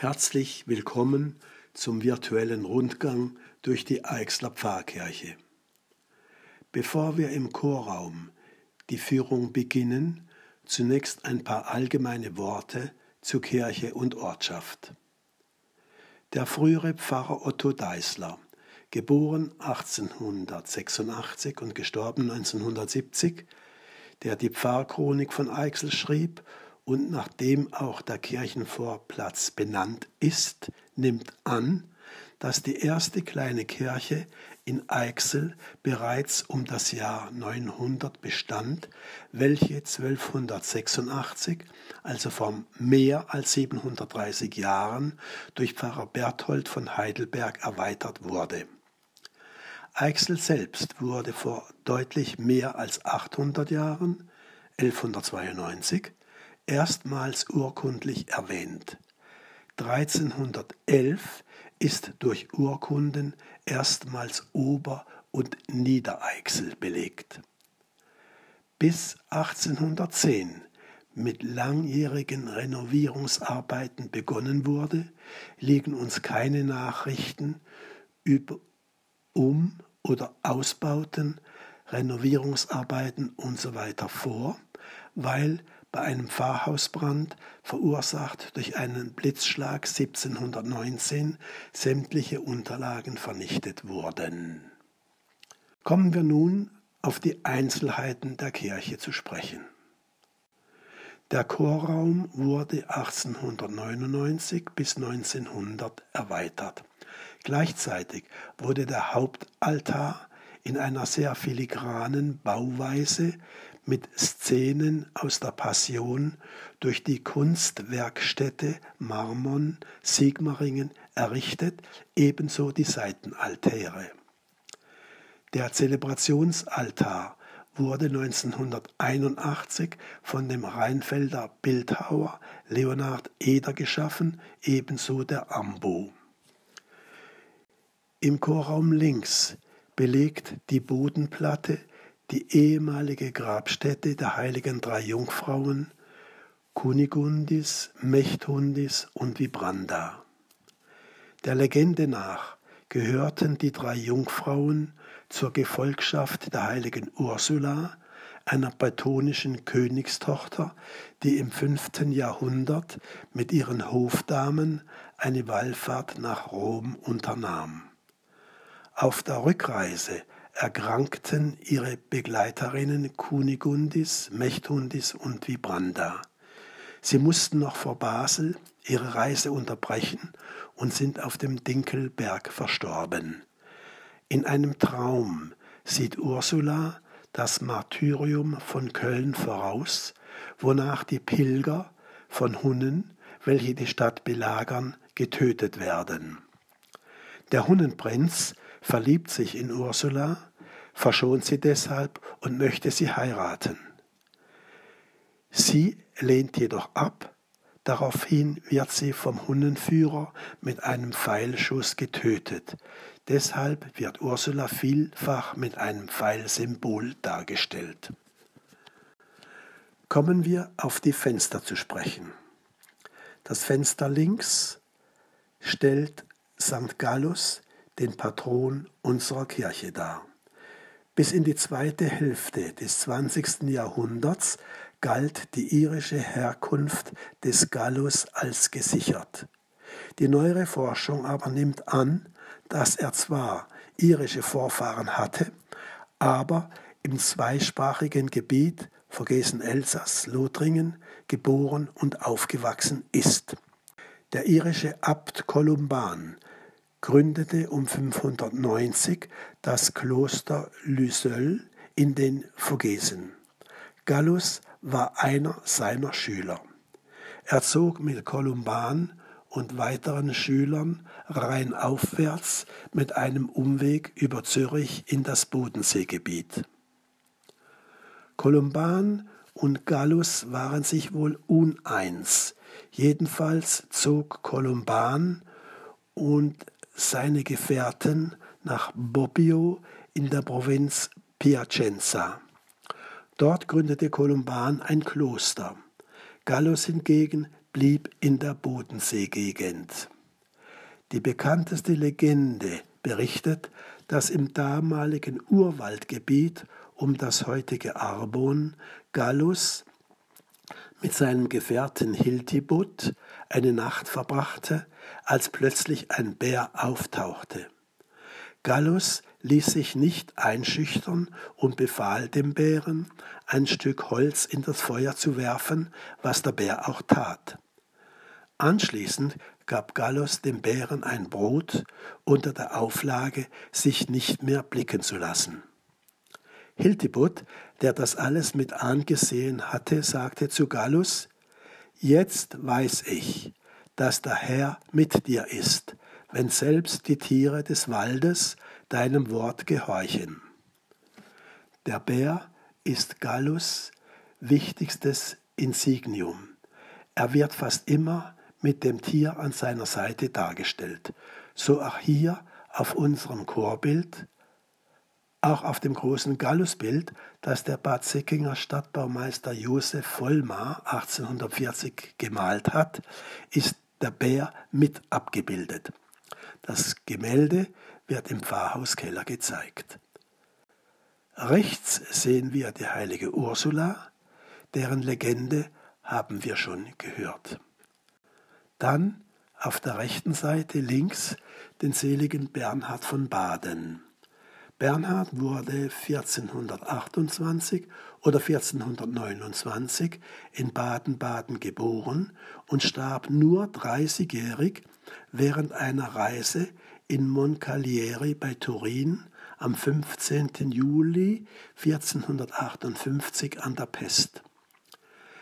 Herzlich willkommen zum virtuellen Rundgang durch die Eichsler Pfarrkirche. Bevor wir im Chorraum die Führung beginnen, zunächst ein paar allgemeine Worte zu Kirche und Ortschaft. Der frühere Pfarrer Otto Deißler, geboren 1886 und gestorben 1970, der die Pfarrchronik von Eichsel schrieb und nachdem auch der Kirchenvorplatz benannt ist, nimmt an, dass die erste kleine Kirche in Eichsel bereits um das Jahr 900 bestand, welche 1286, also vor mehr als 730 Jahren, durch Pfarrer Berthold von Heidelberg erweitert wurde. Eichsel selbst wurde vor deutlich mehr als 800 Jahren, 1192, erstmals urkundlich erwähnt. 1311 ist durch Urkunden erstmals Ober- und Niedereichsel belegt. Bis 1810 mit langjährigen Renovierungsarbeiten begonnen wurde, liegen uns keine Nachrichten über Um- oder Ausbauten, Renovierungsarbeiten usw. So vor, weil bei einem Pfarrhausbrand, verursacht durch einen Blitzschlag 1719, sämtliche Unterlagen vernichtet wurden. Kommen wir nun auf die Einzelheiten der Kirche zu sprechen. Der Chorraum wurde 1899 bis 1900 erweitert. Gleichzeitig wurde der Hauptaltar in einer sehr filigranen Bauweise mit Szenen aus der Passion durch die Kunstwerkstätte Marmon Sigmaringen errichtet, ebenso die Seitenaltäre. Der Zelebrationsaltar wurde 1981 von dem Rheinfelder Bildhauer Leonhard Eder geschaffen, ebenso der Ambo. Im Chorraum links belegt die Bodenplatte die ehemalige Grabstätte der heiligen drei Jungfrauen Kunigundis, Mechthundis und Vibranda. Der Legende nach gehörten die drei Jungfrauen zur Gefolgschaft der heiligen Ursula, einer bretonischen Königstochter, die im fünften Jahrhundert mit ihren Hofdamen eine Wallfahrt nach Rom unternahm. Auf der Rückreise erkrankten ihre Begleiterinnen Kunigundis, Mechthundis und Vibranda. Sie mussten noch vor Basel ihre Reise unterbrechen und sind auf dem Dinkelberg verstorben. In einem Traum sieht Ursula das Martyrium von Köln voraus, wonach die Pilger von Hunnen, welche die Stadt belagern, getötet werden. Der Hunnenprinz verliebt sich in Ursula verschont sie deshalb und möchte sie heiraten. Sie lehnt jedoch ab, daraufhin wird sie vom Hundenführer mit einem Pfeilschuss getötet. Deshalb wird Ursula vielfach mit einem Pfeilsymbol dargestellt. Kommen wir auf die Fenster zu sprechen. Das Fenster links stellt St. Gallus, den Patron unserer Kirche dar. Bis in die zweite Hälfte des 20. Jahrhunderts galt die irische Herkunft des Gallus als gesichert. Die neuere Forschung aber nimmt an, dass er zwar irische Vorfahren hatte, aber im zweisprachigen Gebiet Vogesen-Elsass-Lothringen geboren und aufgewachsen ist. Der irische Abt Kolumban gründete um 590 das Kloster Lysöl in den Vogesen. Gallus war einer seiner Schüler. Er zog mit Kolumban und weiteren Schülern rheinaufwärts mit einem Umweg über Zürich in das Bodenseegebiet. Kolumban und Gallus waren sich wohl uneins. Jedenfalls zog Kolumban und seine Gefährten nach Bobbio in der Provinz Piacenza. Dort gründete Kolumban ein Kloster. Gallus hingegen blieb in der Bodenseegegend. Die bekannteste Legende berichtet, dass im damaligen Urwaldgebiet um das heutige Arbon Gallus mit seinem Gefährten Hildibut eine Nacht verbrachte, als plötzlich ein Bär auftauchte. Gallus ließ sich nicht einschüchtern und befahl dem Bären, ein Stück Holz in das Feuer zu werfen, was der Bär auch tat. Anschließend gab Gallus dem Bären ein Brot unter der Auflage, sich nicht mehr blicken zu lassen. Hildibut, der das alles mit angesehen hatte, sagte zu Gallus, Jetzt weiß ich, dass der Herr mit dir ist, wenn selbst die Tiere des Waldes deinem Wort gehorchen. Der Bär ist Gallus wichtigstes Insignium. Er wird fast immer mit dem Tier an seiner Seite dargestellt. So auch hier auf unserem Chorbild, auch auf dem großen Gallusbild, das der Bad Säckinger Stadtbaumeister Josef Vollmar 1840 gemalt hat, ist der Bär mit abgebildet. Das Gemälde wird im Pfarrhauskeller gezeigt. Rechts sehen wir die heilige Ursula, deren Legende haben wir schon gehört. Dann auf der rechten Seite links den seligen Bernhard von Baden. Bernhard wurde 1428 oder 1429 in Baden-Baden geboren und starb nur 30-jährig während einer Reise in Moncalieri bei Turin am 15. Juli 1458 an der Pest.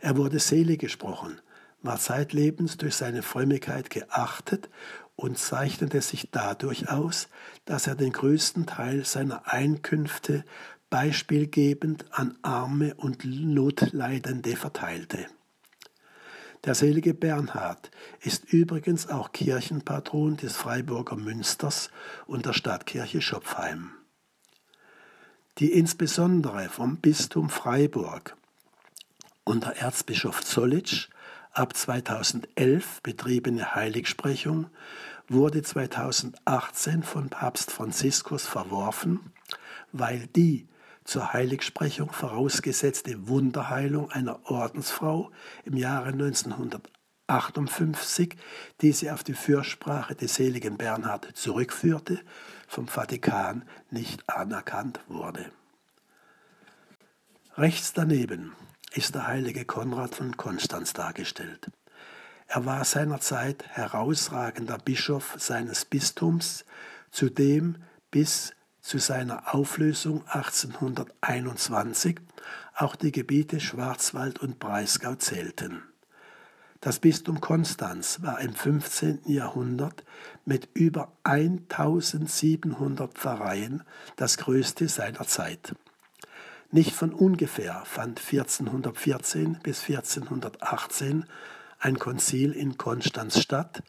Er wurde selig gesprochen, war zeitlebens durch seine Frömmigkeit geachtet und zeichnete sich dadurch aus, dass er den größten Teil seiner Einkünfte beispielgebend an Arme und Notleidende verteilte. Der selige Bernhard ist übrigens auch Kirchenpatron des Freiburger Münsters und der Stadtkirche Schopfheim. Die insbesondere vom Bistum Freiburg unter Erzbischof Zollitsch ab 2011 betriebene Heiligsprechung wurde 2018 von Papst Franziskus verworfen, weil die zur Heiligsprechung vorausgesetzte Wunderheilung einer Ordensfrau im Jahre 1958, die sie auf die Fürsprache des seligen Bernhard zurückführte, vom Vatikan nicht anerkannt wurde. Rechts daneben ist der heilige Konrad von Konstanz dargestellt. Er war seinerzeit herausragender Bischof seines Bistums, zu dem bis zu seiner Auflösung 1821 auch die Gebiete Schwarzwald und Breisgau zählten. Das Bistum Konstanz war im 15. Jahrhundert mit über 1700 Pfarreien das größte seiner Zeit. Nicht von ungefähr fand 1414 bis 1418 ein Konzil in Konstanz statt,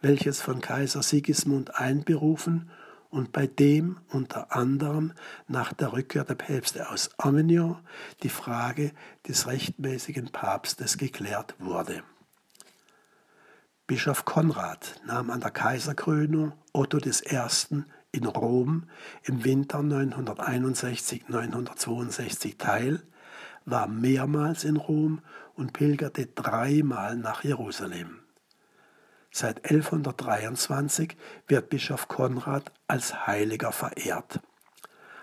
welches von Kaiser Sigismund einberufen und bei dem unter anderem nach der Rückkehr der Päpste aus Avignon die Frage des rechtmäßigen Papstes geklärt wurde. Bischof Konrad nahm an der Kaiserkrönung Otto I in Rom im Winter 961-962 teil, war mehrmals in Rom und pilgerte dreimal nach Jerusalem. Seit 1123 wird Bischof Konrad als Heiliger verehrt.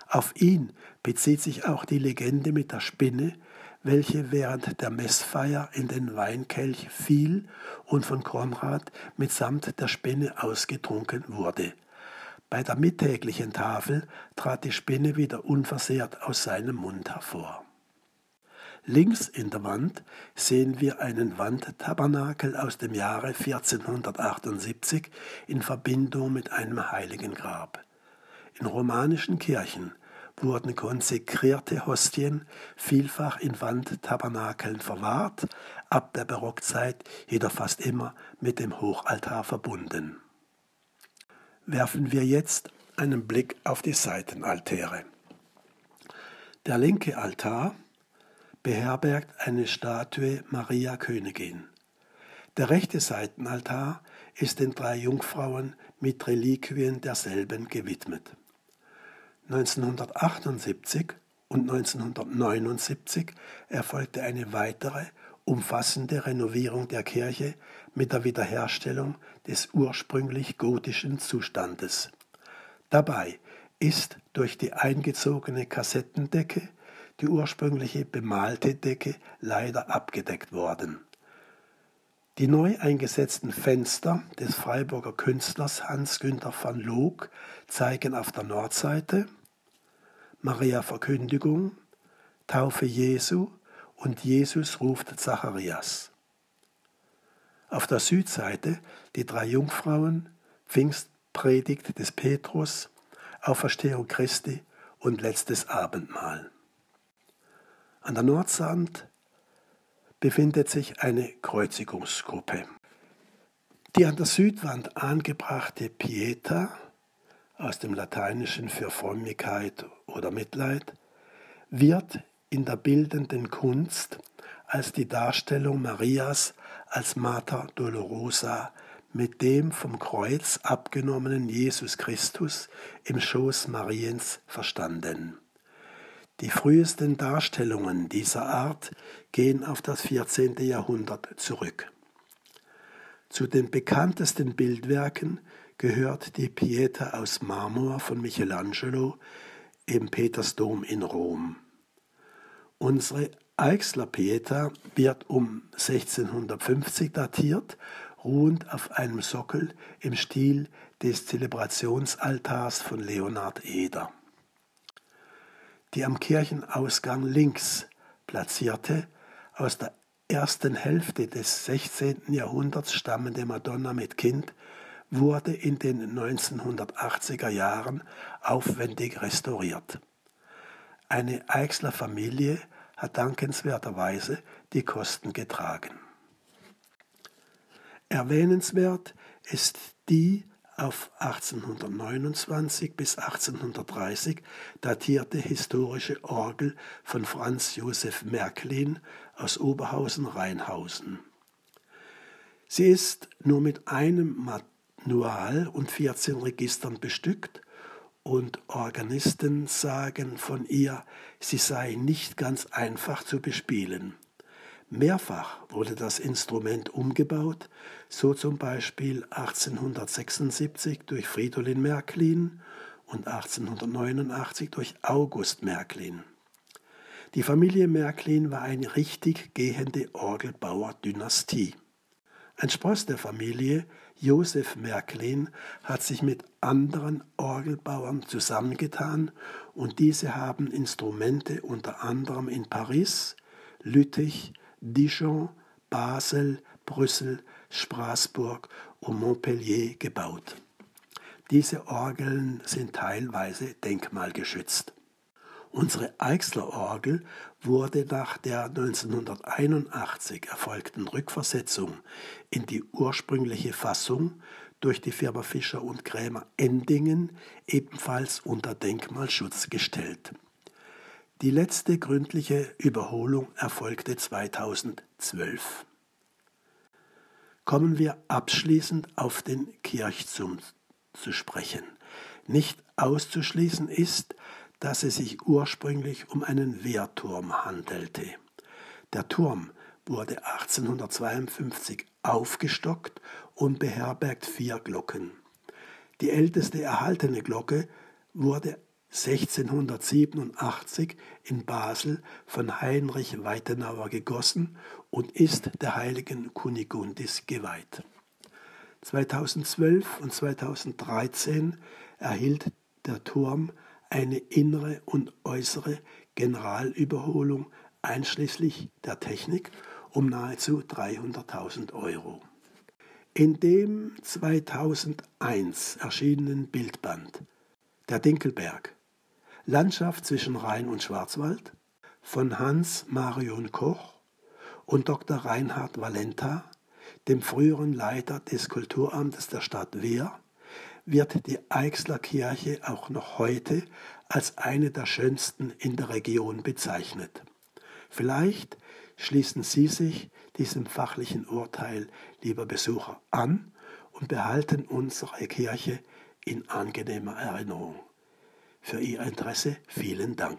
Auf ihn bezieht sich auch die Legende mit der Spinne, welche während der Messfeier in den Weinkelch fiel und von Konrad mitsamt der Spinne ausgetrunken wurde. Bei der mittäglichen Tafel trat die Spinne wieder unversehrt aus seinem Mund hervor. Links in der Wand sehen wir einen Wandtabernakel aus dem Jahre 1478 in Verbindung mit einem heiligen Grab. In romanischen Kirchen wurden konsekrierte Hostien vielfach in Wandtabernakeln verwahrt, ab der Barockzeit jedoch fast immer mit dem Hochaltar verbunden werfen wir jetzt einen Blick auf die Seitenaltäre. Der linke Altar beherbergt eine Statue Maria Königin. Der rechte Seitenaltar ist den drei Jungfrauen mit Reliquien derselben gewidmet. 1978 und 1979 erfolgte eine weitere umfassende Renovierung der Kirche mit der Wiederherstellung des ursprünglich gotischen Zustandes. Dabei ist durch die eingezogene Kassettendecke die ursprüngliche bemalte Decke leider abgedeckt worden. Die neu eingesetzten Fenster des Freiburger Künstlers Hans-Günther van Loog zeigen auf der Nordseite Maria Verkündigung, Taufe Jesu und Jesus ruft Zacharias. Auf der Südseite die drei Jungfrauen, Pfingstpredigt des Petrus, Auferstehung Christi und letztes Abendmahl. An der Nordsand befindet sich eine Kreuzigungsgruppe. Die an der Südwand angebrachte Pieta aus dem Lateinischen für Frömmigkeit oder Mitleid, wird in der bildenden Kunst als die Darstellung Marias als Mater Dolorosa mit dem vom Kreuz abgenommenen Jesus Christus im Schoß Mariens verstanden. Die frühesten Darstellungen dieser Art gehen auf das 14. Jahrhundert zurück. Zu den bekanntesten Bildwerken gehört die Pieta aus Marmor von Michelangelo im Petersdom in Rom. Unsere Eichsler Pieta wird um 1650 datiert, ruhend auf einem Sockel im Stil des Zelebrationsaltars von Leonhard Eder. Die am Kirchenausgang links platzierte, aus der ersten Hälfte des 16. Jahrhunderts stammende Madonna mit Kind wurde in den 1980er Jahren aufwendig restauriert. Eine Eichsler Familie hat dankenswerterweise die Kosten getragen. Erwähnenswert ist die auf 1829 bis 1830 datierte historische Orgel von Franz Josef Märklin aus Oberhausen-Rheinhausen. Sie ist nur mit einem Manual und 14 Registern bestückt und Organisten sagen von ihr, sie sei nicht ganz einfach zu bespielen. Mehrfach wurde das Instrument umgebaut, so zum Beispiel 1876 durch Fridolin Märklin und 1889 durch August Märklin. Die Familie Märklin war eine richtig gehende Orgelbauer-Dynastie. Ein Spross der Familie, Josef Märklin, hat sich mit anderen Orgelbauern zusammengetan und diese haben Instrumente unter anderem in Paris, Lüttich, Dijon, Basel, Brüssel, Straßburg und Montpellier gebaut. Diese Orgeln sind teilweise denkmalgeschützt. Unsere Eichsler Orgel wurde nach der 1981 erfolgten Rückversetzung in die ursprüngliche Fassung durch die Firma Fischer und Krämer Endingen ebenfalls unter Denkmalschutz gestellt. Die letzte gründliche Überholung erfolgte 2012. Kommen wir abschließend auf den Kirchturm zu sprechen. Nicht auszuschließen ist, dass es sich ursprünglich um einen Wehrturm handelte. Der Turm wurde 1852 aufgestockt und beherbergt vier Glocken. Die älteste erhaltene Glocke wurde 1687 in Basel von Heinrich Weitenauer gegossen und ist der heiligen Kunigundis geweiht. 2012 und 2013 erhielt der Turm eine innere und äußere Generalüberholung einschließlich der Technik um nahezu 300.000 Euro. In dem 2001 erschienenen Bildband Der Dinkelberg Landschaft zwischen Rhein und Schwarzwald von Hans Marion Koch und Dr. Reinhard Valenta, dem früheren Leiter des Kulturamtes der Stadt Wehr, wird die Eichsler Kirche auch noch heute als eine der schönsten in der Region bezeichnet. Vielleicht Schließen Sie sich diesem fachlichen Urteil, lieber Besucher, an und behalten unsere Kirche in angenehmer Erinnerung. Für Ihr Interesse vielen Dank.